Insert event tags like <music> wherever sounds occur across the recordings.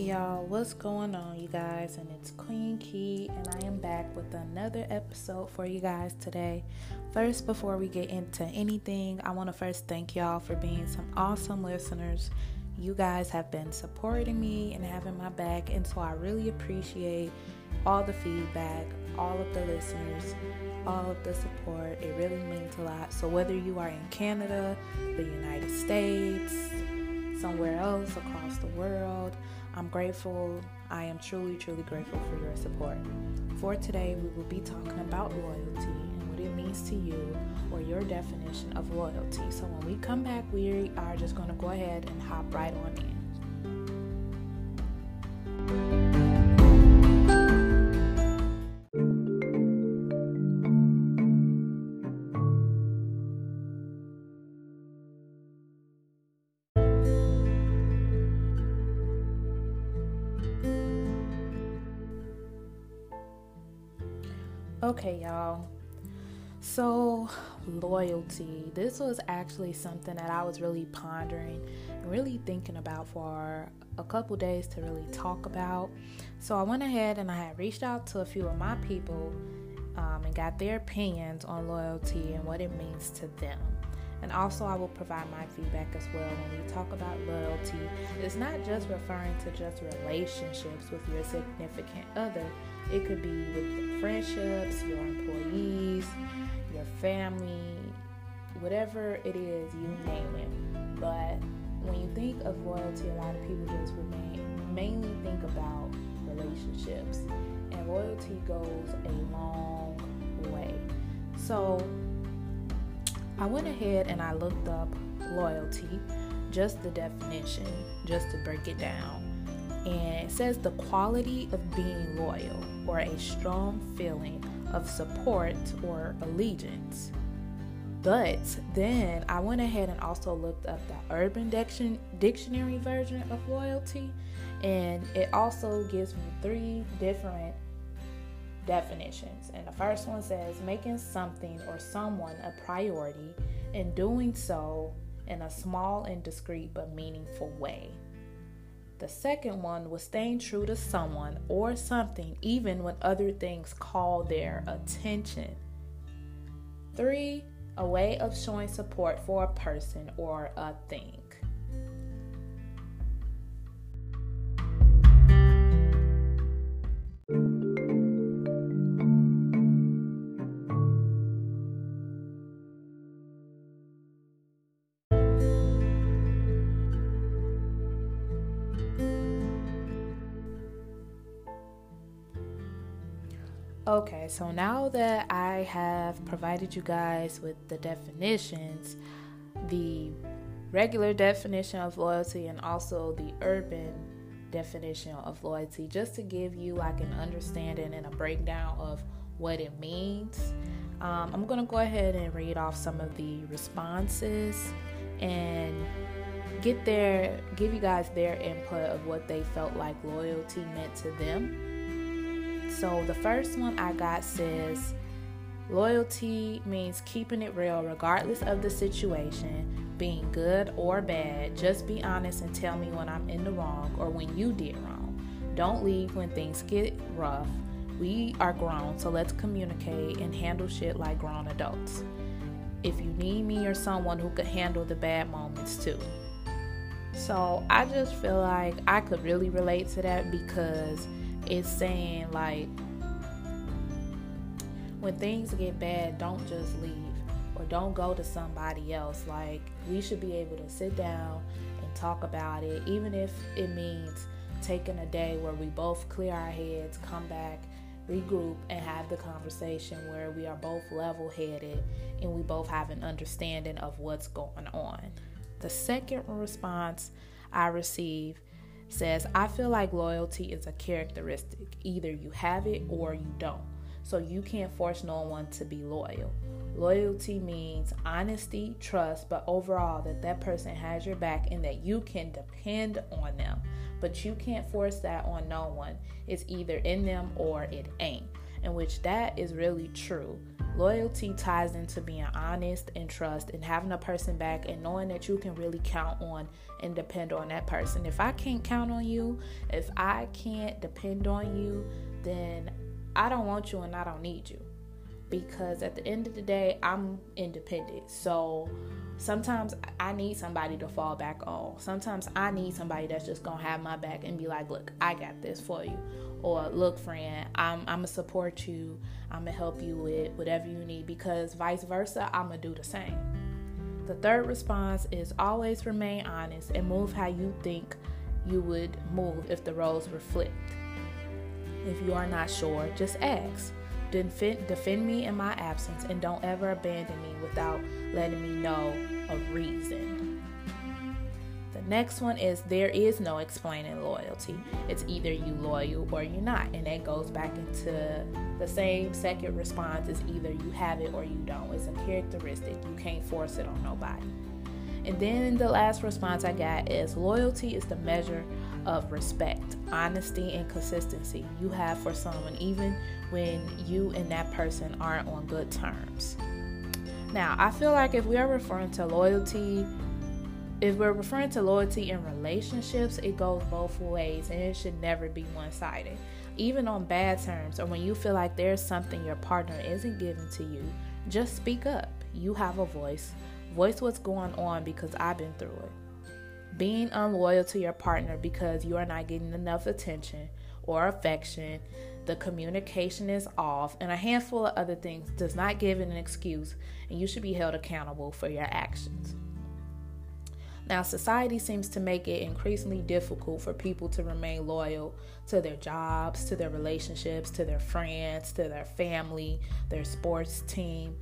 Y'all, what's going on, you guys? And it's Queen Ke, and I am back with another episode for you guys today. First, before we get into anything, I want to first thank y'all for being some awesome listeners. You guys have been supporting me and having my back, and so I really appreciate all the feedback, all of the listeners, all of the support. It really means a lot. So, whether you are in Canada, the United States, somewhere else across the world, I'm grateful. I am truly, truly grateful for your support. For today, we will be talking about loyalty and what it means to you or your definition of loyalty. So, when we come back, we are just going to go ahead and hop right on in. Okay, y'all. So, loyalty. This was actually something that I was really pondering and really thinking about for a couple days to really talk about. So, I went ahead and I had reached out to a few of my people um, and got their opinions on loyalty and what it means to them. And also, I will provide my feedback as well when we talk about loyalty. It's not just referring to just relationships with your significant other, it could be with friendships, your employees, your family, whatever it is, you name it. But when you think of loyalty, a lot of people just remain, mainly think about relationships. And loyalty goes a long way. So, I went ahead and I looked up loyalty, just the definition, just to break it down. And it says the quality of being loyal or a strong feeling of support or allegiance. But then I went ahead and also looked up the Urban Dictionary version of loyalty, and it also gives me three different definitions. And the first one says making something or someone a priority and doing so in a small and discreet but meaningful way. The second one was staying true to someone or something even when other things call their attention. Three, a way of showing support for a person or a thing. Okay, so now that I have provided you guys with the definitions, the regular definition of loyalty and also the urban definition of loyalty, just to give you like an understanding and a breakdown of what it means, um, I'm gonna go ahead and read off some of the responses and get their give you guys their input of what they felt like loyalty meant to them so the first one I got says loyalty means keeping it real regardless of the situation, being good or bad. Just be honest and tell me when I'm in the wrong or when you did wrong. Don't leave when things get rough. We are grown, so let's communicate and handle shit like grown adults. If you need me or someone who could handle the bad moments too. So I just feel like I could really relate to that because it's saying like when things get bad, don't just leave or don't go to somebody else. Like we should be able to sit down and talk about it, even if it means taking a day where we both clear our heads, come back, regroup, and have the conversation where we are both level headed and we both have an understanding of what's going on. The second response I receive says, I feel like loyalty is a characteristic. Either you have it or you don't. So you can't force no one to be loyal. Loyalty means honesty, trust, but overall that that person has your back and that you can depend on them. But you can't force that on no one. It's either in them or it ain't. In which that is really true. Loyalty ties into being honest and trust and having a person back and knowing that you can really count on and depend on that person. If I can't count on you, if I can't depend on you, then I don't want you and I don't need you. Because at the end of the day, I'm independent. So sometimes I need somebody to fall back on. Sometimes I need somebody that's just gonna have my back and be like, look, I got this for you. Or look, friend, I'm I'm gonna support you, I'm gonna help you with whatever you need because vice versa, I'm gonna do the same. The third response is always remain honest and move how you think you would move if the roles were flipped. If you are not sure, just ask. Defend, defend me in my absence and don't ever abandon me without letting me know a reason. The next one is there is no explaining loyalty. It's either you loyal or you're not. And that goes back into the same second response is either you have it or you don't. It's a characteristic. You can't force it on nobody. And then the last response I got is loyalty is the measure of respect, honesty, and consistency you have for someone, even when you and that person aren't on good terms. Now, I feel like if we are referring to loyalty, if we're referring to loyalty in relationships, it goes both ways and it should never be one sided. Even on bad terms or when you feel like there's something your partner isn't giving to you, just speak up. You have a voice. Voice what's going on because I've been through it. Being unloyal to your partner because you are not getting enough attention or affection the communication is off, and a handful of other things does not give an excuse, and you should be held accountable for your actions. Now, society seems to make it increasingly difficult for people to remain loyal to their jobs, to their relationships, to their friends, to their family, their sports team.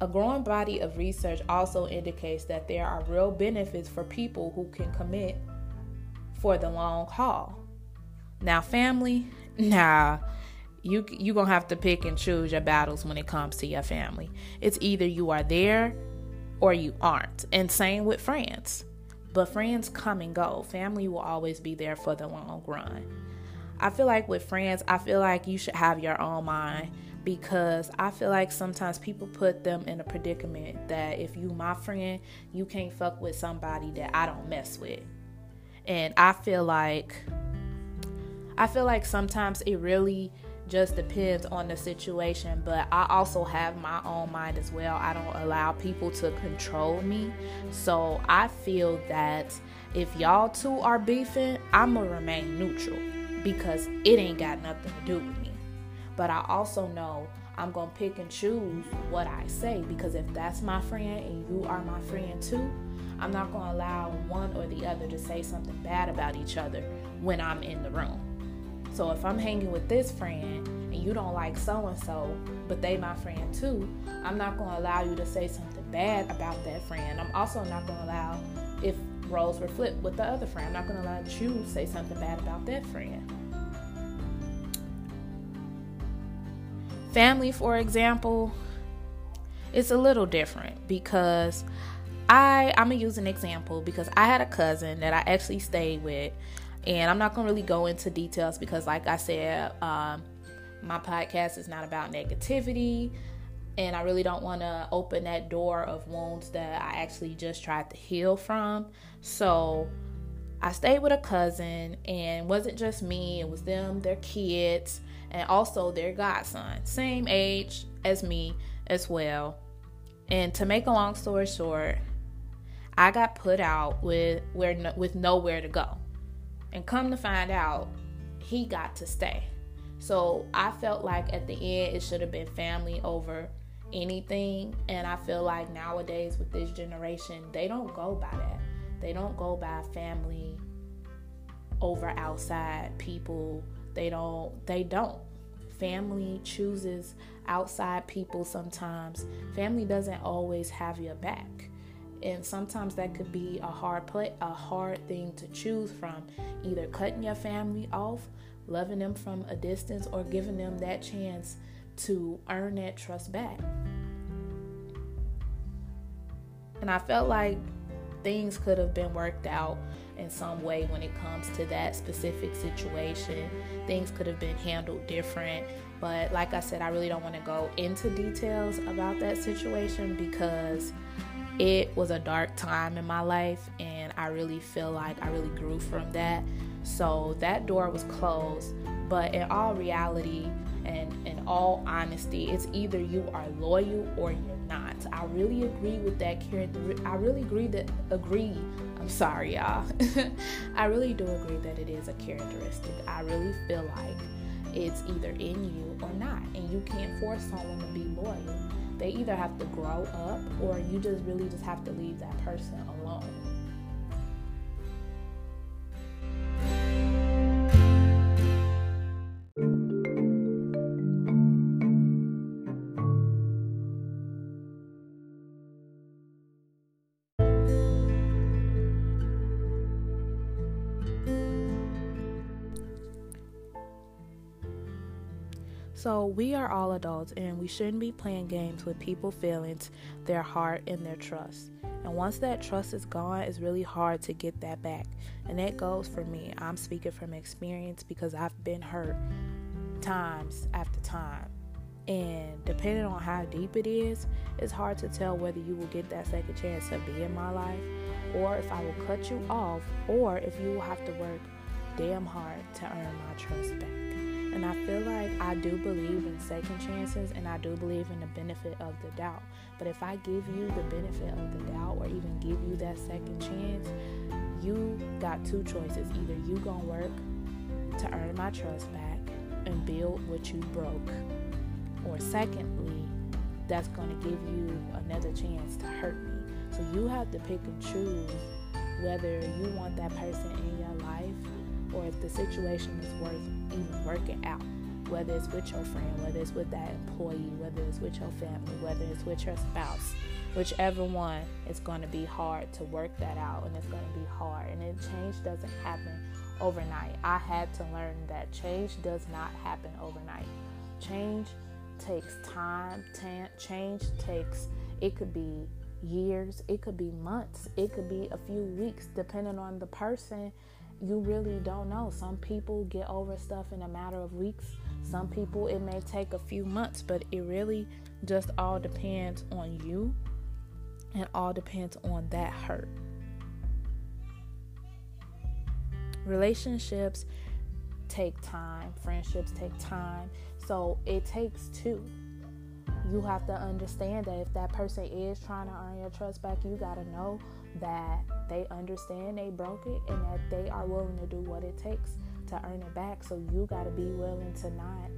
A growing body of research also indicates that there are real benefits for people who can commit for the long haul. Now, family <laughs> Nah, you you gonna have to pick and choose your battles when it comes to your family. It's either you are there or you aren't. And same with friends. But friends come and go. Family will always be there for the long run. I feel like with friends, I feel like you should have your own mind because I feel like sometimes people put them in a predicament that if you my friend, you can't fuck with somebody that I don't mess with. And I feel like I feel like sometimes it really just depends on the situation, but I also have my own mind as well. I don't allow people to control me. So I feel that if y'all two are beefing, I'm gonna remain neutral because it ain't got nothing to do with me. But I also know I'm gonna pick and choose what I say because if that's my friend and you are my friend too, I'm not gonna allow one or the other to say something bad about each other when I'm in the room. So if I'm hanging with this friend and you don't like so and so, but they my friend too, I'm not going to allow you to say something bad about that friend. I'm also not going to allow if roles were flipped with the other friend. I'm not going to allow you to say something bad about that friend. Family, for example, it's a little different because I I'm gonna use an example because I had a cousin that I actually stayed with and I'm not to really go into details because, like I said, um, my podcast is not about negativity. And I really don't want to open that door of wounds that I actually just tried to heal from. So I stayed with a cousin, and wasn't just me, it was them, their kids, and also their godson, same age as me as well. And to make a long story short, I got put out with where with nowhere to go. And come to find out, he got to stay. So I felt like at the end it should have been family over anything. And I feel like nowadays with this generation, they don't go by that. They don't go by family over outside people. They don't, they don't. Family chooses outside people sometimes. Family doesn't always have your back and sometimes that could be a hard play a hard thing to choose from either cutting your family off loving them from a distance or giving them that chance to earn that trust back and i felt like things could have been worked out in some way when it comes to that specific situation. Things could have been handled different. But like I said, I really don't want to go into details about that situation because it was a dark time in my life and I really feel like I really grew from that. So that door was closed. But in all reality and in all honesty, it's either you are loyal or you're not. I really agree with that character. I really agree that agree. I'm sorry, y'all. <laughs> I really do agree that it is a characteristic. I really feel like it's either in you or not, and you can't force someone to be loyal. They either have to grow up or you just really just have to leave that person alone. So, we are all adults and we shouldn't be playing games with people's feelings, their heart, and their trust. And once that trust is gone, it's really hard to get that back. And that goes for me. I'm speaking from experience because I've been hurt times after time. And depending on how deep it is, it's hard to tell whether you will get that second chance to be in my life, or if I will cut you off, or if you will have to work damn hard to earn my trust back. And I feel like I do believe in second chances and I do believe in the benefit of the doubt. But if I give you the benefit of the doubt or even give you that second chance, you got two choices. Either you gonna work to earn my trust back and build what you broke. Or secondly, that's gonna give you another chance to hurt me. So you have to pick and choose whether you want that person in your or if the situation is worth even working out. Whether it's with your friend, whether it's with that employee, whether it's with your family, whether it's with your spouse, whichever one, it's going to be hard to work that out and it's going to be hard. And it, change doesn't happen overnight. I had to learn that change does not happen overnight. Change takes time, change takes, it could be years, it could be months, it could be a few weeks, depending on the person you really don't know. Some people get over stuff in a matter of weeks. Some people it may take a few months, but it really just all depends on you and all depends on that hurt. Relationships take time, friendships take time. So it takes two. You have to understand that if that person is trying to earn your trust back, you got to know that they understand they broke it and that they are willing to do what it takes to earn it back. So you got to be willing to not,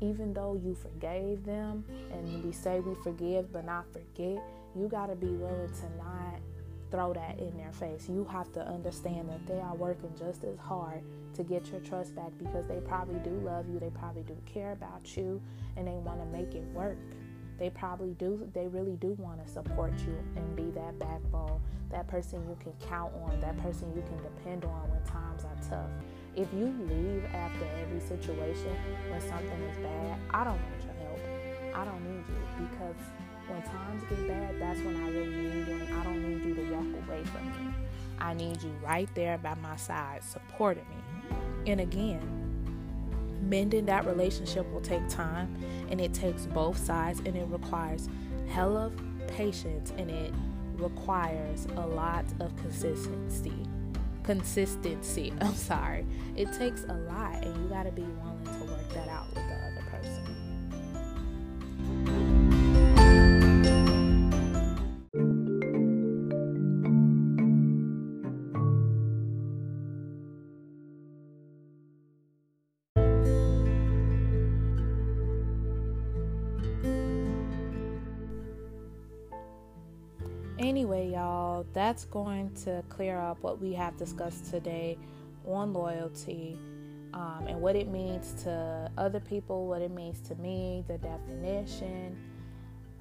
even though you forgave them, and we say we forgive but not forget, you got to be willing to not throw that in their face. You have to understand that they are working just as hard to get your trust back because they probably do love you, they probably do care about you, and they want to make it work. They probably do, they really do want to support you and be that backbone that person you can count on, that person you can depend on when times are tough. If you leave after every situation when something is bad, I don't want your help. I don't need you because when times get bad, that's when I really need you, and I don't need you to walk away from me. I need you right there by my side, supporting me. And again, mending that relationship will take time, and it takes both sides, and it requires hell of patience, and it requires a lot of consistency. Consistency, <laughs> I'm sorry. It takes a lot, and you got to be willing to work that out Anyway, y'all, that's going to clear up what we have discussed today on loyalty um, and what it means to other people, what it means to me, the definition.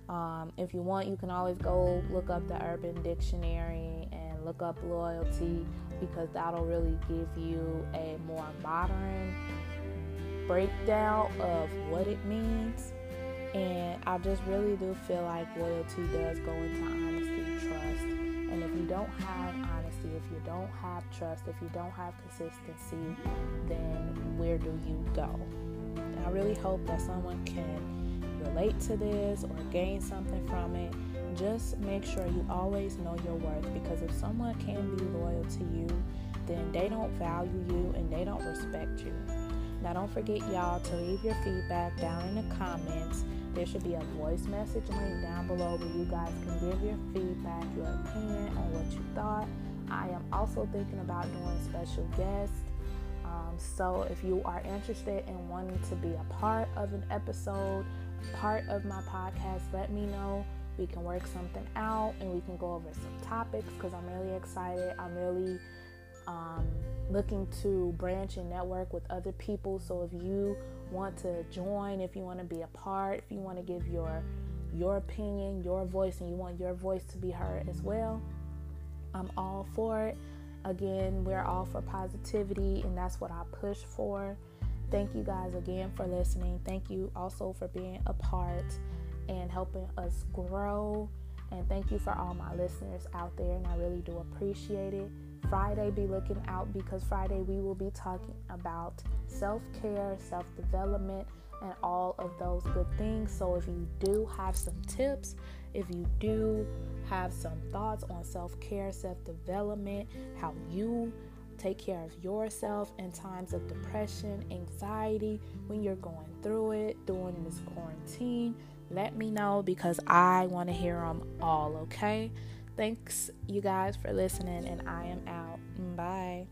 Um, if you want, you can always go look up the Urban Dictionary and look up loyalty because that'll really give you a more modern breakdown of what it means. And I just really do feel like loyalty does go into honesty. And if you don't have honesty, if you don't have trust, if you don't have consistency, then where do you go? And I really hope that someone can relate to this or gain something from it. Just make sure you always know your worth because if someone can be loyal to you, then they don't value you and they don't respect you. Now, don't forget, y'all, to leave your feedback down in the comments. There should be a voice message link down below where you guys can give your feedback, your opinion on what you thought. I am also thinking about doing special guests. Um, so, if you are interested in wanting to be a part of an episode, part of my podcast, let me know. We can work something out and we can go over some topics because I'm really excited. I'm really um, looking to branch and network with other people. So if you want to join, if you want to be a part, if you want to give your your opinion, your voice, and you want your voice to be heard as well, I'm all for it. Again, we're all for positivity, and that's what I push for. Thank you guys again for listening. Thank you also for being a part and helping us grow. And thank you for all my listeners out there, and I really do appreciate it. Friday, be looking out because Friday we will be talking about self care, self development, and all of those good things. So, if you do have some tips, if you do have some thoughts on self care, self development, how you take care of yourself in times of depression, anxiety, when you're going through it during this quarantine, let me know because I want to hear them all, okay? Thanks, you guys, for listening, and I am out. Bye.